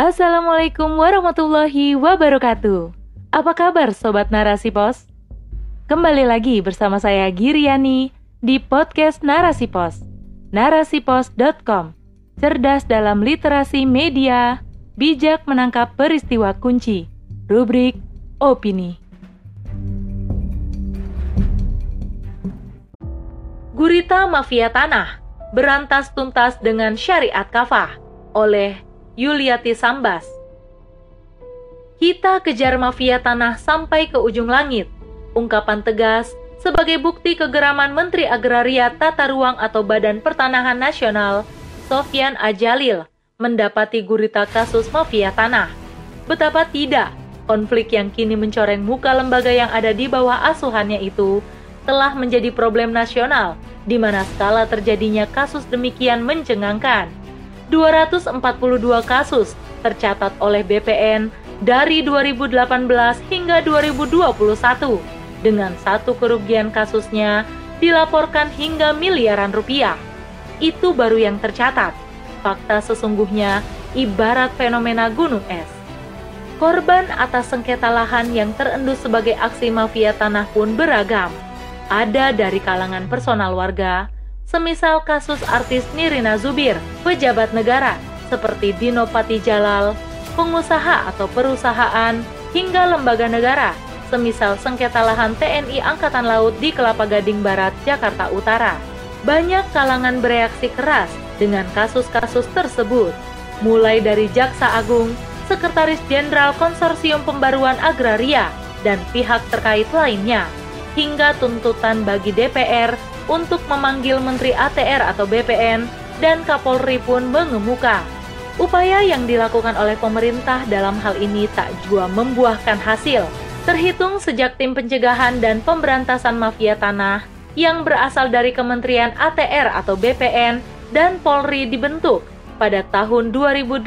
Assalamualaikum warahmatullahi wabarakatuh. Apa kabar sobat Narasi Pos? Kembali lagi bersama saya Giriani di podcast Narasi Pos. Narasipos.com. Cerdas dalam literasi media, bijak menangkap peristiwa kunci. Rubrik opini. Gurita Mafia Tanah berantas tuntas dengan syariat kafah oleh Yuliati Sambas. Kita kejar mafia tanah sampai ke ujung langit. Ungkapan tegas sebagai bukti kegeraman Menteri Agraria Tata Ruang atau Badan Pertanahan Nasional, Sofyan Ajalil, mendapati gurita kasus mafia tanah. Betapa tidak, konflik yang kini mencoreng muka lembaga yang ada di bawah asuhannya itu telah menjadi problem nasional, di mana skala terjadinya kasus demikian mencengangkan. 242 kasus tercatat oleh BPN dari 2018 hingga 2021 dengan satu kerugian kasusnya dilaporkan hingga miliaran rupiah. Itu baru yang tercatat. Fakta sesungguhnya ibarat fenomena gunung es. Korban atas sengketa lahan yang terendus sebagai aksi mafia tanah pun beragam. Ada dari kalangan personal warga, semisal kasus artis Nirina Zubir, pejabat negara seperti Dino Jalal, pengusaha atau perusahaan, hingga lembaga negara, semisal sengketa lahan TNI Angkatan Laut di Kelapa Gading Barat, Jakarta Utara. Banyak kalangan bereaksi keras dengan kasus-kasus tersebut, mulai dari Jaksa Agung, Sekretaris Jenderal Konsorsium Pembaruan Agraria, dan pihak terkait lainnya, hingga tuntutan bagi DPR untuk memanggil Menteri ATR atau BPN dan Kapolri pun mengemuka. Upaya yang dilakukan oleh pemerintah dalam hal ini tak jua membuahkan hasil. Terhitung sejak tim pencegahan dan pemberantasan mafia tanah yang berasal dari Kementerian ATR atau BPN dan Polri dibentuk pada tahun 2018.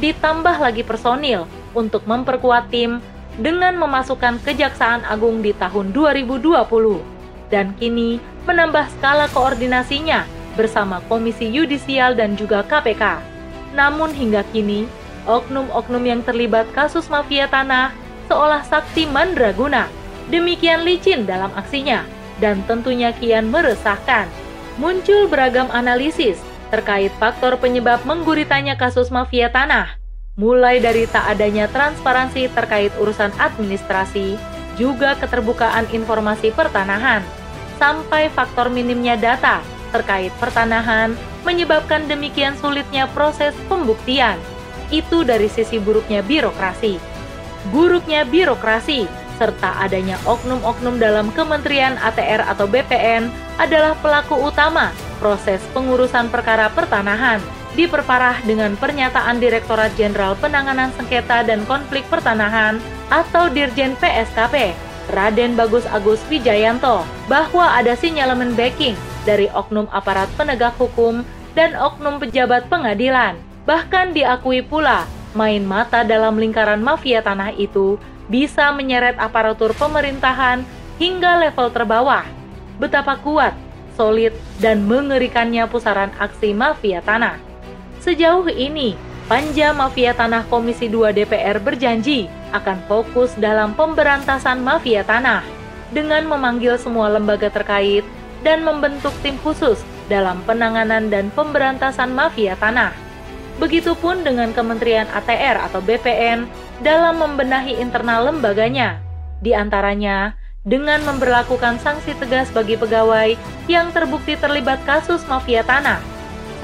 Ditambah lagi personil untuk memperkuat tim dengan memasukkan Kejaksaan Agung di tahun 2020 dan kini menambah skala koordinasinya bersama Komisi Yudisial dan juga KPK. Namun hingga kini, oknum-oknum yang terlibat kasus mafia tanah seolah sakti mandraguna. Demikian licin dalam aksinya dan tentunya kian meresahkan. Muncul beragam analisis terkait faktor penyebab mengguritanya kasus mafia tanah, mulai dari tak adanya transparansi terkait urusan administrasi, juga keterbukaan informasi pertanahan sampai faktor minimnya data terkait pertanahan menyebabkan demikian sulitnya proses pembuktian. Itu dari sisi buruknya birokrasi. Buruknya birokrasi serta adanya oknum-oknum dalam Kementerian ATR atau BPN adalah pelaku utama proses pengurusan perkara pertanahan diperparah dengan pernyataan Direktorat Jenderal Penanganan Sengketa dan Konflik Pertanahan atau Dirjen PSKP Raden Bagus Agus Wijayanto bahwa ada sinyalemen backing dari oknum aparat penegak hukum dan oknum pejabat pengadilan. Bahkan diakui pula main mata dalam lingkaran mafia tanah itu bisa menyeret aparatur pemerintahan hingga level terbawah. Betapa kuat, solid, dan mengerikannya pusaran aksi mafia tanah. Sejauh ini, Panja Mafia Tanah Komisi 2 DPR berjanji akan fokus dalam pemberantasan mafia tanah dengan memanggil semua lembaga terkait dan membentuk tim khusus dalam penanganan dan pemberantasan mafia tanah. Begitupun dengan Kementerian ATR atau BPN dalam membenahi internal lembaganya, di antaranya dengan memperlakukan sanksi tegas bagi pegawai yang terbukti terlibat kasus mafia tanah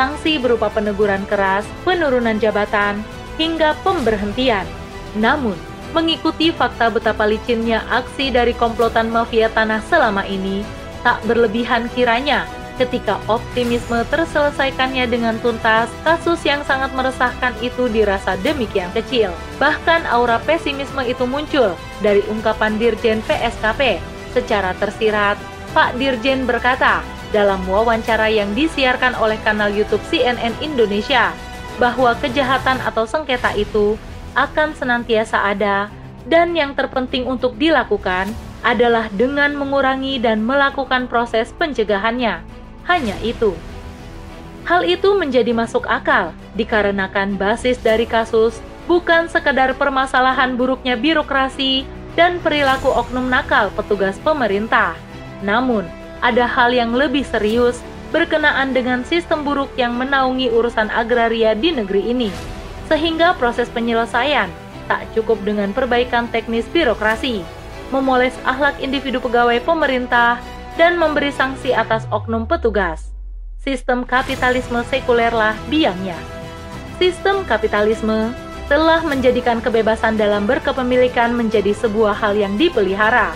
sanksi berupa peneguran keras, penurunan jabatan, hingga pemberhentian. Namun, mengikuti fakta betapa licinnya aksi dari komplotan mafia tanah selama ini, tak berlebihan kiranya ketika optimisme terselesaikannya dengan tuntas, kasus yang sangat meresahkan itu dirasa demikian kecil. Bahkan aura pesimisme itu muncul dari ungkapan Dirjen PSKP. Secara tersirat, Pak Dirjen berkata, dalam wawancara yang disiarkan oleh kanal YouTube CNN Indonesia bahwa kejahatan atau sengketa itu akan senantiasa ada dan yang terpenting untuk dilakukan adalah dengan mengurangi dan melakukan proses pencegahannya. Hanya itu. Hal itu menjadi masuk akal dikarenakan basis dari kasus bukan sekedar permasalahan buruknya birokrasi dan perilaku oknum nakal petugas pemerintah. Namun, ada hal yang lebih serius berkenaan dengan sistem buruk yang menaungi urusan agraria di negeri ini, sehingga proses penyelesaian tak cukup dengan perbaikan teknis birokrasi, memoles akhlak individu pegawai pemerintah, dan memberi sanksi atas oknum petugas. Sistem kapitalisme sekulerlah biangnya. Sistem kapitalisme telah menjadikan kebebasan dalam berkepemilikan menjadi sebuah hal yang dipelihara.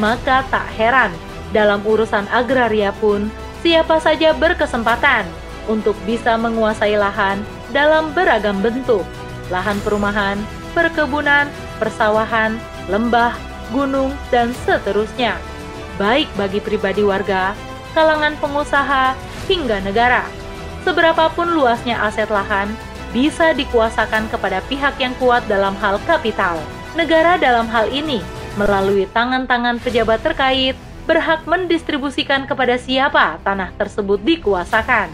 Maka tak heran, dalam urusan agraria pun siapa saja berkesempatan untuk bisa menguasai lahan dalam beragam bentuk, lahan perumahan, perkebunan, persawahan, lembah, gunung, dan seterusnya, baik bagi pribadi warga, kalangan pengusaha, hingga negara. Seberapapun luasnya aset lahan, bisa dikuasakan kepada pihak yang kuat dalam hal kapital. Negara dalam hal ini, melalui tangan-tangan pejabat terkait, berhak mendistribusikan kepada siapa tanah tersebut dikuasakan.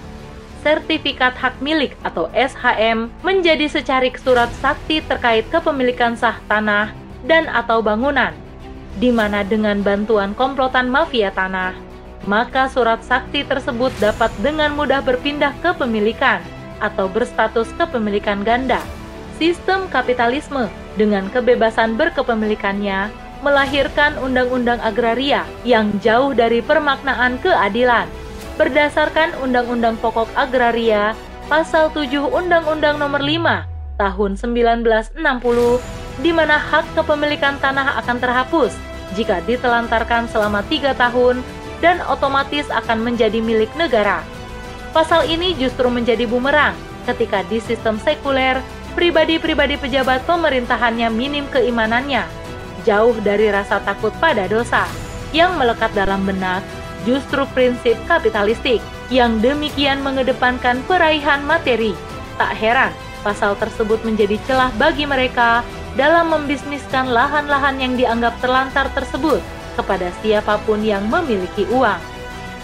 Sertifikat hak milik atau SHM menjadi secarik surat sakti terkait kepemilikan sah tanah dan atau bangunan, di mana dengan bantuan komplotan mafia tanah, maka surat sakti tersebut dapat dengan mudah berpindah kepemilikan atau berstatus kepemilikan ganda. Sistem kapitalisme dengan kebebasan berkepemilikannya melahirkan undang-undang agraria yang jauh dari permaknaan keadilan. Berdasarkan Undang-Undang Pokok Agraria Pasal 7 Undang-Undang Nomor 5 Tahun 1960 di mana hak kepemilikan tanah akan terhapus jika ditelantarkan selama tiga tahun dan otomatis akan menjadi milik negara. Pasal ini justru menjadi bumerang ketika di sistem sekuler pribadi-pribadi pejabat pemerintahannya minim keimanannya jauh dari rasa takut pada dosa yang melekat dalam benak, justru prinsip kapitalistik yang demikian mengedepankan peraihan materi. Tak heran, pasal tersebut menjadi celah bagi mereka dalam membisniskan lahan-lahan yang dianggap terlantar tersebut kepada siapa pun yang memiliki uang.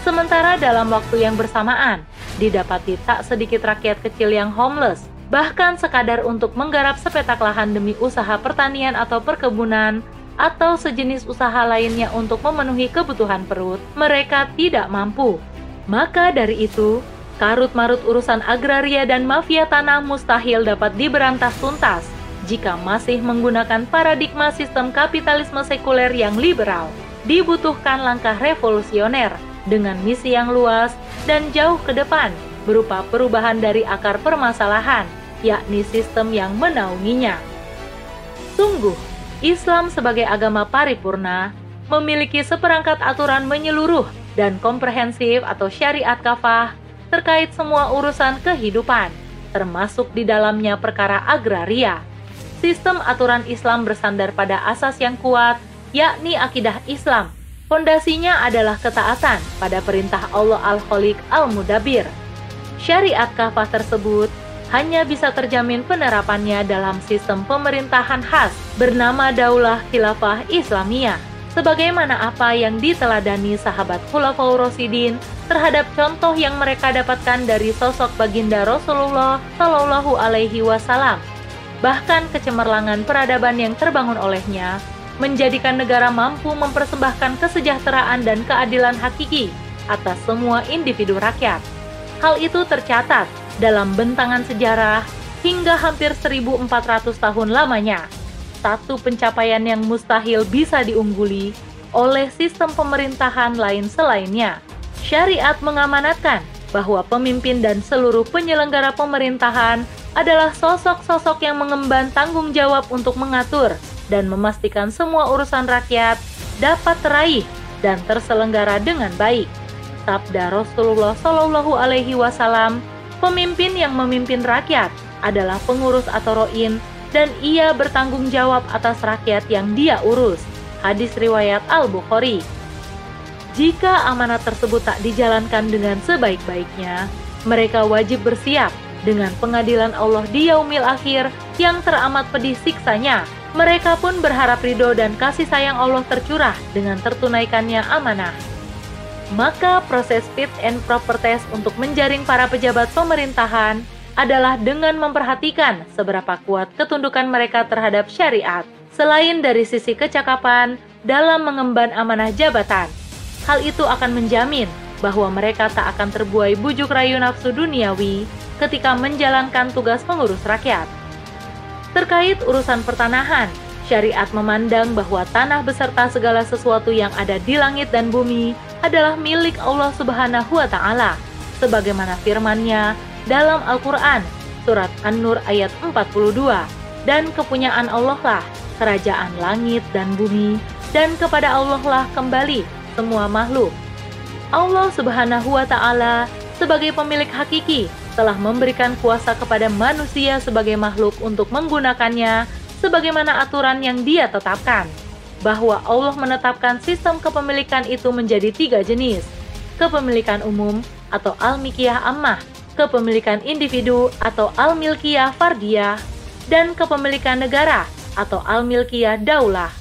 Sementara dalam waktu yang bersamaan, didapati tak sedikit rakyat kecil yang homeless bahkan sekadar untuk menggarap sepetak lahan demi usaha pertanian atau perkebunan, atau sejenis usaha lainnya untuk memenuhi kebutuhan perut, mereka tidak mampu. Maka dari itu, karut-marut urusan agraria dan mafia tanah mustahil dapat diberantas tuntas jika masih menggunakan paradigma sistem kapitalisme sekuler yang liberal. Dibutuhkan langkah revolusioner dengan misi yang luas dan jauh ke depan berupa perubahan dari akar permasalahan yakni sistem yang menaunginya. Sungguh, Islam sebagai agama paripurna memiliki seperangkat aturan menyeluruh dan komprehensif atau syariat kafah terkait semua urusan kehidupan, termasuk di dalamnya perkara agraria. Sistem aturan Islam bersandar pada asas yang kuat, yakni akidah Islam. Fondasinya adalah ketaatan pada perintah Allah Al-Khaliq Al-Mudabir. Syariat kafah tersebut hanya bisa terjamin penerapannya dalam sistem pemerintahan khas bernama Daulah Khilafah Islamiyah. Sebagaimana apa yang diteladani sahabat Khulafaur Rasidin terhadap contoh yang mereka dapatkan dari sosok baginda Rasulullah Shallallahu Alaihi Wasallam. Bahkan kecemerlangan peradaban yang terbangun olehnya menjadikan negara mampu mempersembahkan kesejahteraan dan keadilan hakiki atas semua individu rakyat. Hal itu tercatat dalam bentangan sejarah hingga hampir 1400 tahun lamanya. Satu pencapaian yang mustahil bisa diungguli oleh sistem pemerintahan lain selainnya. Syariat mengamanatkan bahwa pemimpin dan seluruh penyelenggara pemerintahan adalah sosok-sosok yang mengemban tanggung jawab untuk mengatur dan memastikan semua urusan rakyat dapat teraih dan terselenggara dengan baik. Sabda Rasulullah Shallallahu Alaihi Wasallam Pemimpin yang memimpin rakyat adalah pengurus atau roin dan ia bertanggung jawab atas rakyat yang dia urus. Hadis riwayat Al-Bukhari. Jika amanat tersebut tak dijalankan dengan sebaik-baiknya, mereka wajib bersiap dengan pengadilan Allah di yaumil akhir yang teramat pedih siksanya. Mereka pun berharap ridho dan kasih sayang Allah tercurah dengan tertunaikannya amanah. Maka proses fit and proper test untuk menjaring para pejabat pemerintahan adalah dengan memperhatikan seberapa kuat ketundukan mereka terhadap syariat, selain dari sisi kecakapan dalam mengemban amanah jabatan. Hal itu akan menjamin bahwa mereka tak akan terbuai bujuk rayu nafsu duniawi ketika menjalankan tugas pengurus rakyat. Terkait urusan pertanahan, syariat memandang bahwa tanah beserta segala sesuatu yang ada di langit dan bumi adalah milik Allah Subhanahu wa taala sebagaimana firman-Nya dalam Al-Qur'an surat An-Nur ayat 42 dan kepunyaan Allah lah kerajaan langit dan bumi dan kepada Allah lah kembali semua makhluk. Allah Subhanahu wa taala sebagai pemilik hakiki telah memberikan kuasa kepada manusia sebagai makhluk untuk menggunakannya sebagaimana aturan yang Dia tetapkan bahwa Allah menetapkan sistem kepemilikan itu menjadi tiga jenis, kepemilikan umum atau al-mikiyah ammah, kepemilikan individu atau al-milkiyah fardiyah, dan kepemilikan negara atau al-milkiyah daulah.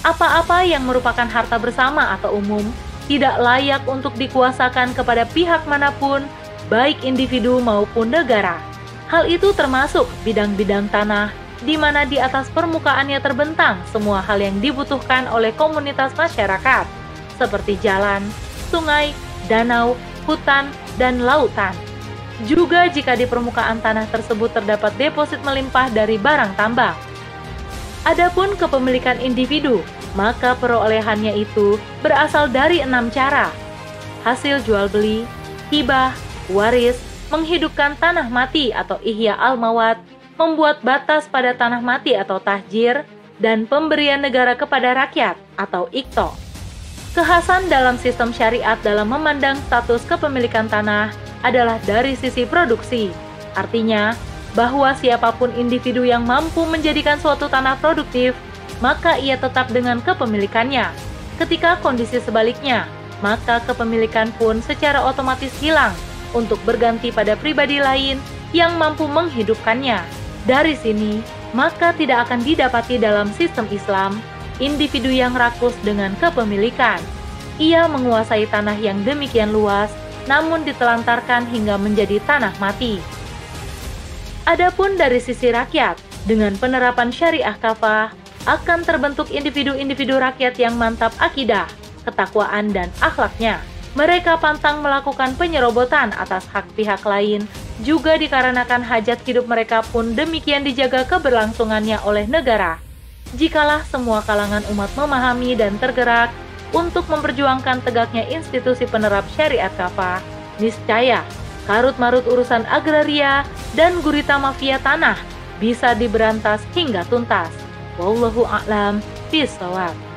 Apa-apa yang merupakan harta bersama atau umum tidak layak untuk dikuasakan kepada pihak mana pun, baik individu maupun negara. Hal itu termasuk bidang-bidang tanah di mana di atas permukaannya terbentang semua hal yang dibutuhkan oleh komunitas masyarakat, seperti jalan, sungai, danau, hutan, dan lautan. Juga jika di permukaan tanah tersebut terdapat deposit melimpah dari barang tambang. Adapun kepemilikan individu, maka perolehannya itu berasal dari enam cara. Hasil jual beli, hibah, waris, menghidupkan tanah mati atau ihya al-mawat, membuat batas pada tanah mati atau tahjir, dan pemberian negara kepada rakyat atau ikto. Kekhasan dalam sistem syariat dalam memandang status kepemilikan tanah adalah dari sisi produksi. Artinya, bahwa siapa pun individu yang mampu menjadikan suatu tanah produktif, maka ia tetap dengan kepemilikannya. Ketika kondisi sebaliknya, maka kepemilikan pun secara otomatis hilang untuk berganti pada pribadi lain yang mampu menghidupkannya. Dari sini, maka tidak akan didapati dalam sistem Islam individu yang rakus dengan kepemilikan. Ia menguasai tanah yang demikian luas, namun ditelantarkan hingga menjadi tanah mati. Adapun dari sisi rakyat, dengan penerapan syariah kafah, akan terbentuk individu-individu rakyat yang mantap akidah, ketakwaan, dan akhlaknya. Mereka pantang melakukan penyerobotan atas hak pihak lain juga dikarenakan hajat hidup mereka pun demikian dijaga keberlangsungannya oleh negara. Jikalah semua kalangan umat memahami dan tergerak untuk memperjuangkan tegaknya institusi penerap syariat kafah, niscaya karut-marut urusan agraria dan gurita mafia tanah bisa diberantas hingga tuntas. Wallahu a'lam bishawab.